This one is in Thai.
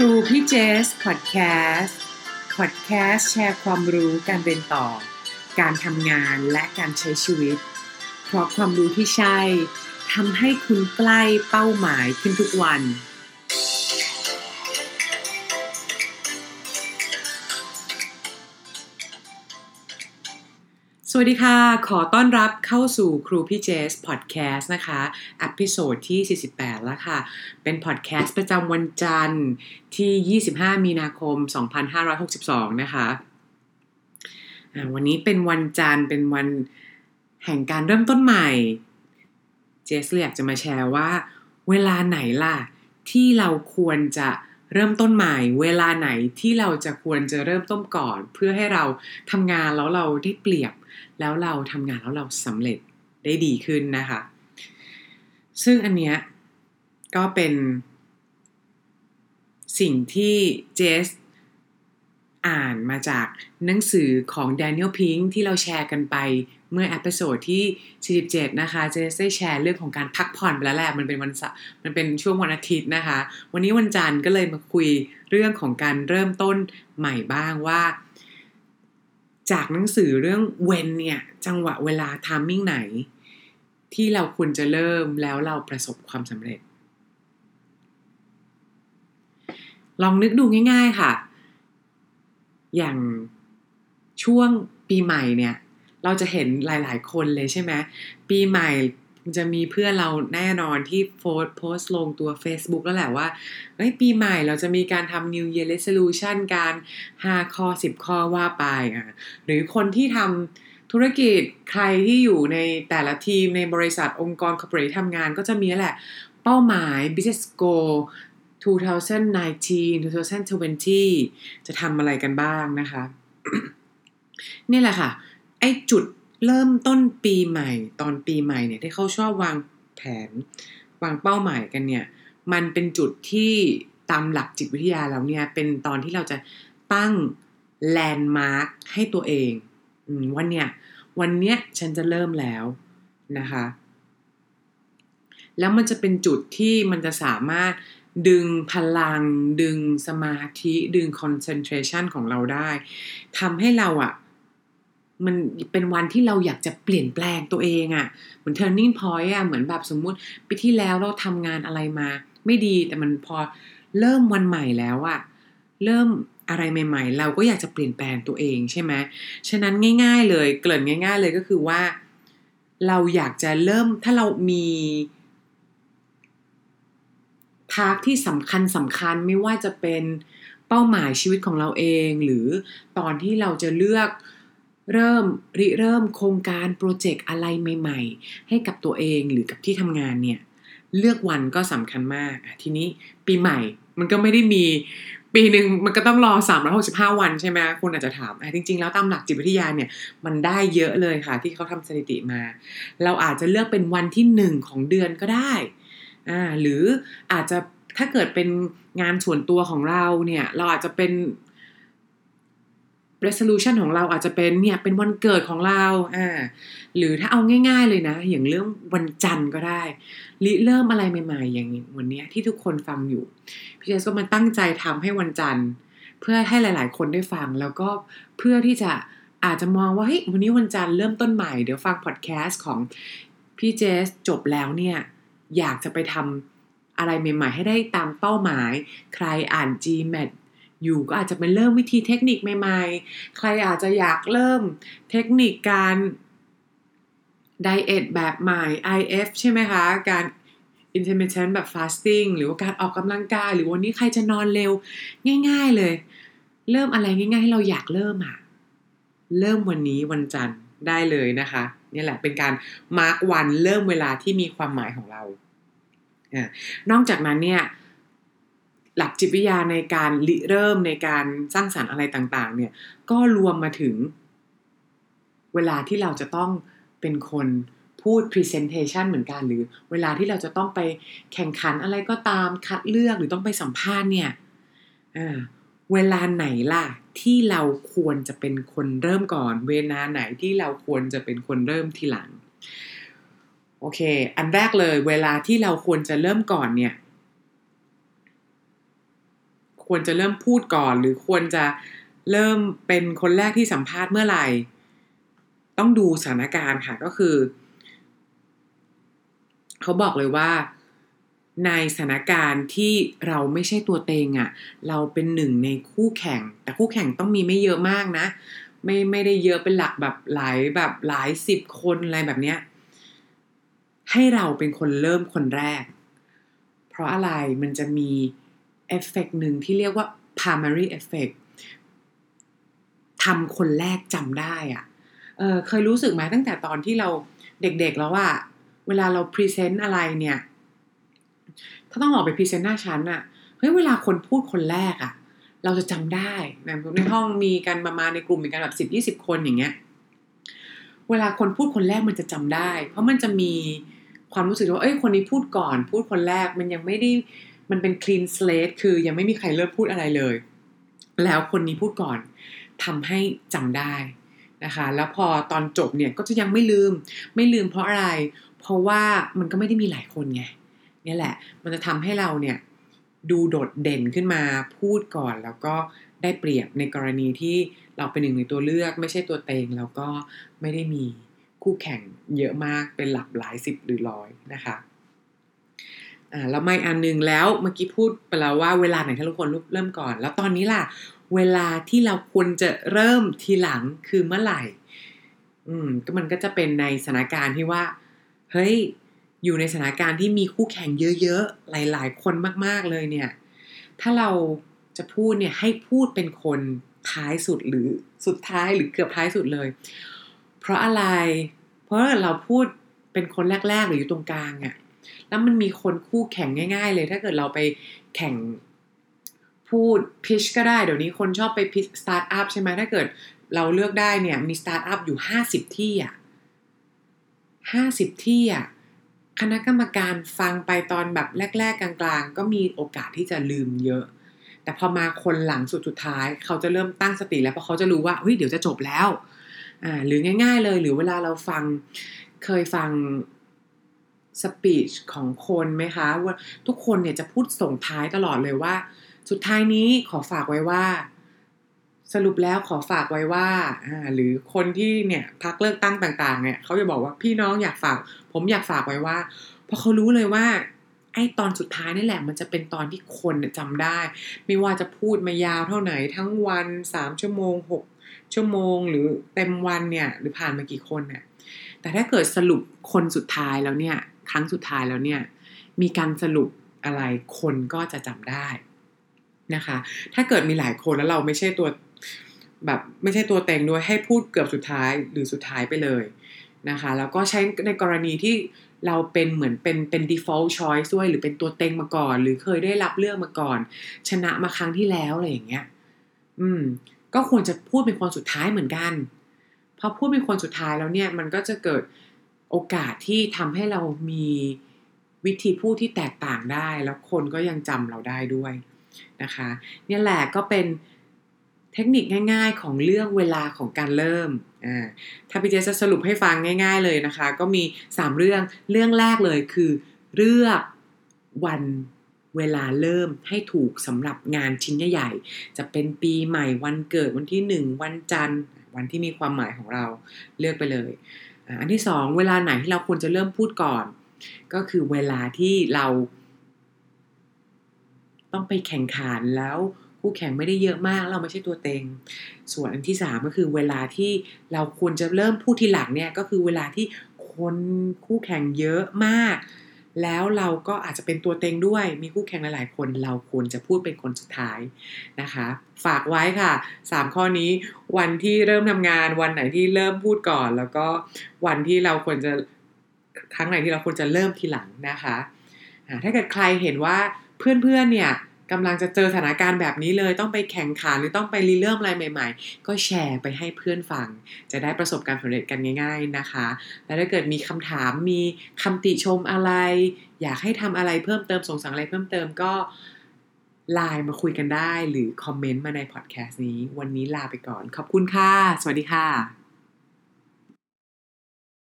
รูพี่เจสพอดแคสต์พอดแคสต์แชร์ความรู้การเรียนต่อ การทำงานและการใช้ชีวิต เพราะความรู้ที่ใช่ทำให้คุณใกล้เป้าหมายขึ้นทุกวัน สวัสดีค่ะ ขอต้อนรับเข้าสู่ครูพี่เจสพอดแคสต์นะคะepisode ที่ 48 แล้วค่ะ เป็นพอดแคสต์ประจำวันจันทร์ที่ 25 มีนาคม 2562 นะคะอ่าวันนี้เป็นวันจันทร์เป็นวันแห่งการเริ่มต้นใหม่ เจสเลยอยากจะมาแชร์ว่า เวลาไหนล่ะ ที่เราควรจะเริ่มต้นใหม่เวลาไหนที่เราจะควรจะเริ่มต้นก่อน เพื่อให้เราทำงานแล้วเราได้เปรียบ แล้วเราทำงานแล้วเราสำเร็จได้ดีขึ้นนะคะ ซึ่งอันเนี้ยก็เป็นสิ่งที่เจสอ่านมาจากหนังสือของ Daniel Pink ที่เราแชร์กันไปเมื่ออพิโซดที่ 47 นะคะ เจสได้แชร์เรื่องของการพักผ่อนไปแล้วแหละมันเป็นวันมันเป็นช่วงวันอาทิตย์นะคะ วันนี้วันจันทร์ก็เลยมาคุยเรื่องของการเริ่มต้นใหม่บ้างว่า จากหนังสือเรื่องเวนเนี่ยจังหวะเวลาทามมิ่งไหน ที่เราควรจะเริ่มแล้วเราประสบความสำเร็จ ลองนึกดูง่าย ๆค่ะ อย่างช่วงปีใหม่เนี่ย เราจะเห็นหลาย ๆ คนเลยใช่ไหมปีใหม่ จะมีเพื่อนเราแน่นอนที่โพสโพสลงตัว Facebook แล้วแหละว่าเฮ้ยปีใหม่เราจะมีการทำ New Year Resolution การ 5 ข้อ 10 ข้อว่าไปอะหรือคนที่ทำธุรกิจใครที่อยู่ในแต่ละทีมในบริษัทองค์กร corporate ทำงานก็จะมีแหละ เป้าหมาย business goal 2019 2020 จะทำอะไรกันบ้างนะคะ นี่แหละค่ะ ไอ้จุด เริ่มต้นปีใหม่ ตอนปีใหม่เนี่ยที่เขาชอบวางแผน วางเป้าหมายกันเนี่ย มันเป็นจุดที่ตามหลักจิตวิทยาแล้วเนี่ย เป็นตอนที่เราจะตั้งแลนด์มาร์คให้ตัวเองวันเนี้ยวันเนี้ยฉันจะเริ่มแล้วนะคะ แล้วมันจะเป็นจุดที่มันจะสามารถดึงพลัง ดึงสมาธิ ดึง concentration ของเราได้ทำให้เราอะ มันเป็นวันที่เราอยากจะเปลี่ยนแปลงตัวเองอะ่ะ เหมือน turning point อะ่ะ เหมือนแบบสมมุติปีที่แล้วเราทำงานอะไรมา ไม่ดีแต่มันพอเริ่มวันใหม่แล้วอะ่ะ เริ่มอะไรใหม่ ๆ เราก็อยากจะเปลี่ยนแปลงตัวเองใช่ไหมฉะนั้นง่าย ๆ เลย เกริ่นง่าย ๆ เลยก็คือว่า เราอยากจะเริ่มถ้าเรามีทาร์กที่สำคัญสำคัญไม่ว่าจะเป็นเป้าหมายชีวิตของเราเอง หรือตอนที่เราจะเลือก เริ่มริเริ่มโครงการโปรเจกต์อะไรใหม่ ๆ ให้กับตัวเองหรือกับที่ทำงานเนี่ย เลือกวันก็สำคัญมากทีนี้ปีใหม่มันก็ไม่ได้มีปีหนึ่งมันก็ต้องรอ 365 วันใช่ไหมคุณอาจจะถามจริง ๆ แล้วตามหลักจิตวิทยาเนี่ย มันได้เยอะเลยค่ะ ที่เขาทำสถิติมา เราอาจจะเลือกเป็นวันที่หนึ่งของเดือนก็ได้อ่าหรืออาจจะถ้าเกิดเป็นงานส่วนตัวของเราเนี่ย เราอาจจะเป็น resolution ของเราอาจจะเป็นเนี่ยเป็นวันเกิดของเราอ่าหรือถ้าเอาง่าย ๆ เลยนะ อย่างเรื่องวันจันทร์ก็ได้ริเริ่มอะไรใหม่ ๆ อย่างวันนี้ที่ทุกคนฟังอยู่พี่เจสก็มาตั้งใจทำให้วันจันทร์ เพื่อให้หลาย ๆ คนได้ฟังแล้วก็เพื่อที่จะอาจจะมองว่าเฮ้ยวันนี้วันจันทร์เริ่มต้นใหม่เดี๋ยวฟังพอดแคสต์ของพี่เจสจบแล้วเนี่ยอยากจะไปทำอะไรใหม่ ๆ ให้ได้ตามเป้าหมาย ใครอ่าน GMAT อยู่ก็อาจจะเป็นเริ่มวิธีเทคนิคใหม่ๆ ใครอาจจะอยากเริ่มเทคนิคการไดเอทแบบใหม่ IF ใช่ไหมคะ การ intermittent แบบ fasting หรือว่าการออกกำลังกาย หรือวันนี้ใครจะนอนเร็วง่าย ๆเลย เริ่มอะไรง่ายๆให้เราอยากเริ่มอะเริ่มวันนี้วันจันทร์ได้เลยนะคะนี่แหละเป็นการมาร์กวันเริ่มเวลาที่มีความหมายของเรา นอกจากนั้นเนี่ย หลักจิตวิทยาในการริเริ่มในการสร้างสารรค์อะไรต่างๆ เนี่ยก็รวมมาถึง เวลาที่เราจะต้องเป็นคนพูด presentation เหมือนกัน หรือเวลาที่เราจะต้องไปแข่งขันอะไรก็ตามคัดเลือกหรือต้องไปสัมภาษณ์เนี่ยเวลาไหนล่ะที่เราควรจะเป็นคนเริ่มก่อน เวลาไหนที่เราควรจะเป็นคนเริ่มทีหลัง โอเค อันแรกเลย เวลาที่เราควรจะเริ่มก่อนเนี่ย ควรจะเริ่มพูดก่อน หรือควรจะเริ่มเป็นคนแรกที่สัมภาษณ์เมื่อไหร่ ต้องดูสถานการณ์ค่ะก็คือ เขาบอกเลยว่าในสถานการณ์ที่เราไม่ใช่ตัวเต็งอะ่ะ เราเป็นหนึ่งในคู่แข่ง แต่คู่แข่งต้องมีไม่เยอะมากนะ ไม่ไม่ได้เยอะเป็นหลักแบบหลายแบบหลายสิบคนอะไรแบบเนี้ยให้เราเป็นคนเริ่มคนแรก เพราะอะไรมันจะมี เอฟเฟกหนึ่งที่เรียกว่า primary effect ทำคนแรกจำได้อะเออเคยรู้สึกไหมตั้งแต่ตอนที่เราเด็กๆแล้วว่า เวลาเรา present อะไรเนี่ย ถ้าต้องออกไป present หน้าชั้นอะเฮ้ยเวลาคนพูดคนแรกอะเราจะจำได้ในห้องมีกันประมาณในกลุ่มมีกันแบบสิบยี่สิบคนอย่างเงี้ย เวลาคนพูดคนแรกมันจะจำได้ เพราะมันจะมีความรู้สึกว่าเอ้ยคนนี้พูดก่อน พูดคนแรกมันยังไม่ได้ มันเป็น clean slate คือยังไม่มีใครเริ่มพูดอะไรเลย แล้วคนนี้พูดก่อนทำให้จำได้นะคะ แล้วพอตอนจบเนี่ยก็จะยังไม่ลืม ไม่ลืมเพราะอะไร เพราะว่ามันก็ไม่ได้มีหลายคนไงนี่แหละ มันจะทำให้เราเนี่ยดูโดดเด่นขึ้นมาพูดก่อนแล้วก็ได้เปรียบในกรณีที่เราเป็นหนึ่งในตัวเลือก ไม่ใช่ตัวเต็งแล้วก็ไม่ได้มีคู่แข่งเยอะมากเป็นหลักหลายสิบหรือร้อยนะคะ อ่าแล้วไม่อันนึงแล้วเมื่อกี้พูดไปแล้วว่าเวลาไหนที่เราควรเริ่มก่อน แล้วตอนนี้ล่ะ เวลาที่เราควรจะเริ่มทีหลังคือเมื่อไหร่ อืมก็มันก็จะเป็นในสถานการณ์ที่ว่า เฮ้ย อยู่ในสถานการณ์ที่มีคู่แข่งเยอะๆ หลาย ๆ คนมากๆเลยเนี่ย ถ้าเราจะพูดเนี่ยให้พูดเป็นคนท้ายสุดหรือสุดท้ายหรือเกือบท้ายสุดเลย เพราะอะไร เพราะเราพูดเป็นคนแรก ๆ หรืออยู่ตรงกลางอะ่ะ แล้วมันมีคนคู่แข่งง่าย ๆ เลย ถ้าเกิดเราไปแข่งพูด pitch ก็ได้ เดี๋ยวนี้คนชอบไป pitch สตาร์ทอัพใช่ไหมถ้าเกิดเราเลือกได้เนี่ย มีสตาร์ทอัพอยู่ห้าสิบทีมอะห้าสิบทีมอะคณะกรรมการฟังไปตอนแบบแรก ๆ กลางๆ ก็มีโอกาสที่จะลืมเยอะ แต่พอมาคนหลังสุดสุดท้าย เขาจะเริ่มตั้งสติแล้วเพราะเขาจะรู้ว่าเฮ้ยเดี๋ยวจะจบแล้วอ่าหรือง่าย ๆ เลย หรือเวลาเราฟังเคยฟัง สปีชของคนไหมคะว่าทุกคนเนี่ยจะพูดส่งท้ายตลอดเลยว่า สุดท้ายนี้ขอฝากไว้ว่า สรุปแล้วขอฝากไว้ว่าหรือคนที่เนี่ยพักเลิกตั้งต่าง ๆ เนี่ยเขาจะบอกว่าพี่น้องอยากฝาก ผมอยากฝากไว้ว่า เพราะเขารู้เลยว่าไอ้ตอนสุดท้ายนี่แหละมันจะเป็นตอนที่คนจำได้ ไม่ว่าจะพูดมายาวเท่าไหนทั้งวันสามชั่วโมงหกชั่วโมงหรือเต็มวันเนี่ย หรือผ่านมากี่คนเนี่ยแต่ถ้าเกิดสรุปคนสุดท้ายแล้วเนี่ย ครั้งสุดท้ายแล้วเนี่ย มีการสรุปอะไรคนก็จะจำได้นะคะ ถ้าเกิดมีหลายคนแล้วเราไม่ใช่ตัวแบบไม่ใช่ตัวเต็งด้วยให้พูดเกือบสุดท้ายหรือสุดท้ายไปเลยนะคะ แล้วก็ใช้ในกรณีที่เราเป็นเหมือนเป็นเป็น default choice ด้วย หรือเป็นตัวเต็งมาก่อน หรือเคยได้รับเลือกมาก่อน ชนะมาครั้งที่แล้วอะไรอย่างเงี้ย อืม ก็ควรจะพูดเป็นคนสุดท้ายเหมือนกันพอพูดเป็นคนสุดท้ายแล้วเนี่ย มันก็จะเกิด โอกาสที่ทำให้เรามีวิธีพูดที่แตกต่างได้ แล้วคนก็ยังจำเราได้ด้วยนะคะเนี่ยแหละก็เป็นเทคนิคง่าย ๆ ของเรื่องเวลาของการเริ่มอ่าถ้าพี่เจจะสรุปให้ฟังง่าย ๆเลยนะคะ ก็มี 3 เรื่องเรื่องแรกเลยคือเลือกวันเวลาเริ่มให้ถูกสำหรับงานชิ้นใหญ่ๆ จะเป็นปีใหม่วันเกิดวันที่ 1 วันจันทร์ วันที่มีความหมายของเราเลือกไปเลย อันที่สองเวลาไหนที่เราควรจะเริ่มพูดก่อน ก็คือเวลาที่เรา ต้องไปแข่งขันแล้วคู่แข่งไม่ได้เยอะมากเราไม่ใช่ตัวเต็ง ส่วนอันที่สามก็คือเวลาที่เราควรจะเริ่มพูดทีหลังเนี่ยก็คือเวลาที่คนคู่แข่งเยอะมาก แล้วเราก็อาจจะเป็นตัวเต็งด้วย มีคู่แข่งหลาย ๆ คน เราควรจะพูดเป็นคนสุดท้ายนะคะ ฝากไว้ค่ะสามข้อนี้ วันที่เริ่มทำงาน วันไหนที่เริ่มพูดก่อน แล้วก็วันที่เราควรจะ ครั้งไหนที่เราควรจะเริ่มทีหลังนะคะ ถ้าเกิดใครเห็นว่าเพื่อน ๆ เนี่ย กำลังจะเจอสถานการณ์แบบนี้เลย ต้องไปแข่งขันหรือต้องไปรีเริ่มอะไรใหม่ ๆ ก็แชร์ไปให้เพื่อนฟัง จะได้ประสบการณ์สำเร็จกันง่าย ๆนะคะ แล้วถ้าเกิดมีคำถามมีคำติชมอะไร อยากให้ทำอะไรเพิ่มเติมสงสัยอะไรเพิ่มเติมก็ไลน์มาคุยกันได้ หรือคอมเมนต์มาในพอดแคสต์นี้ วันนี้ลาไปก่อน ขอบคุณค่ะ สวัสดีค่ะ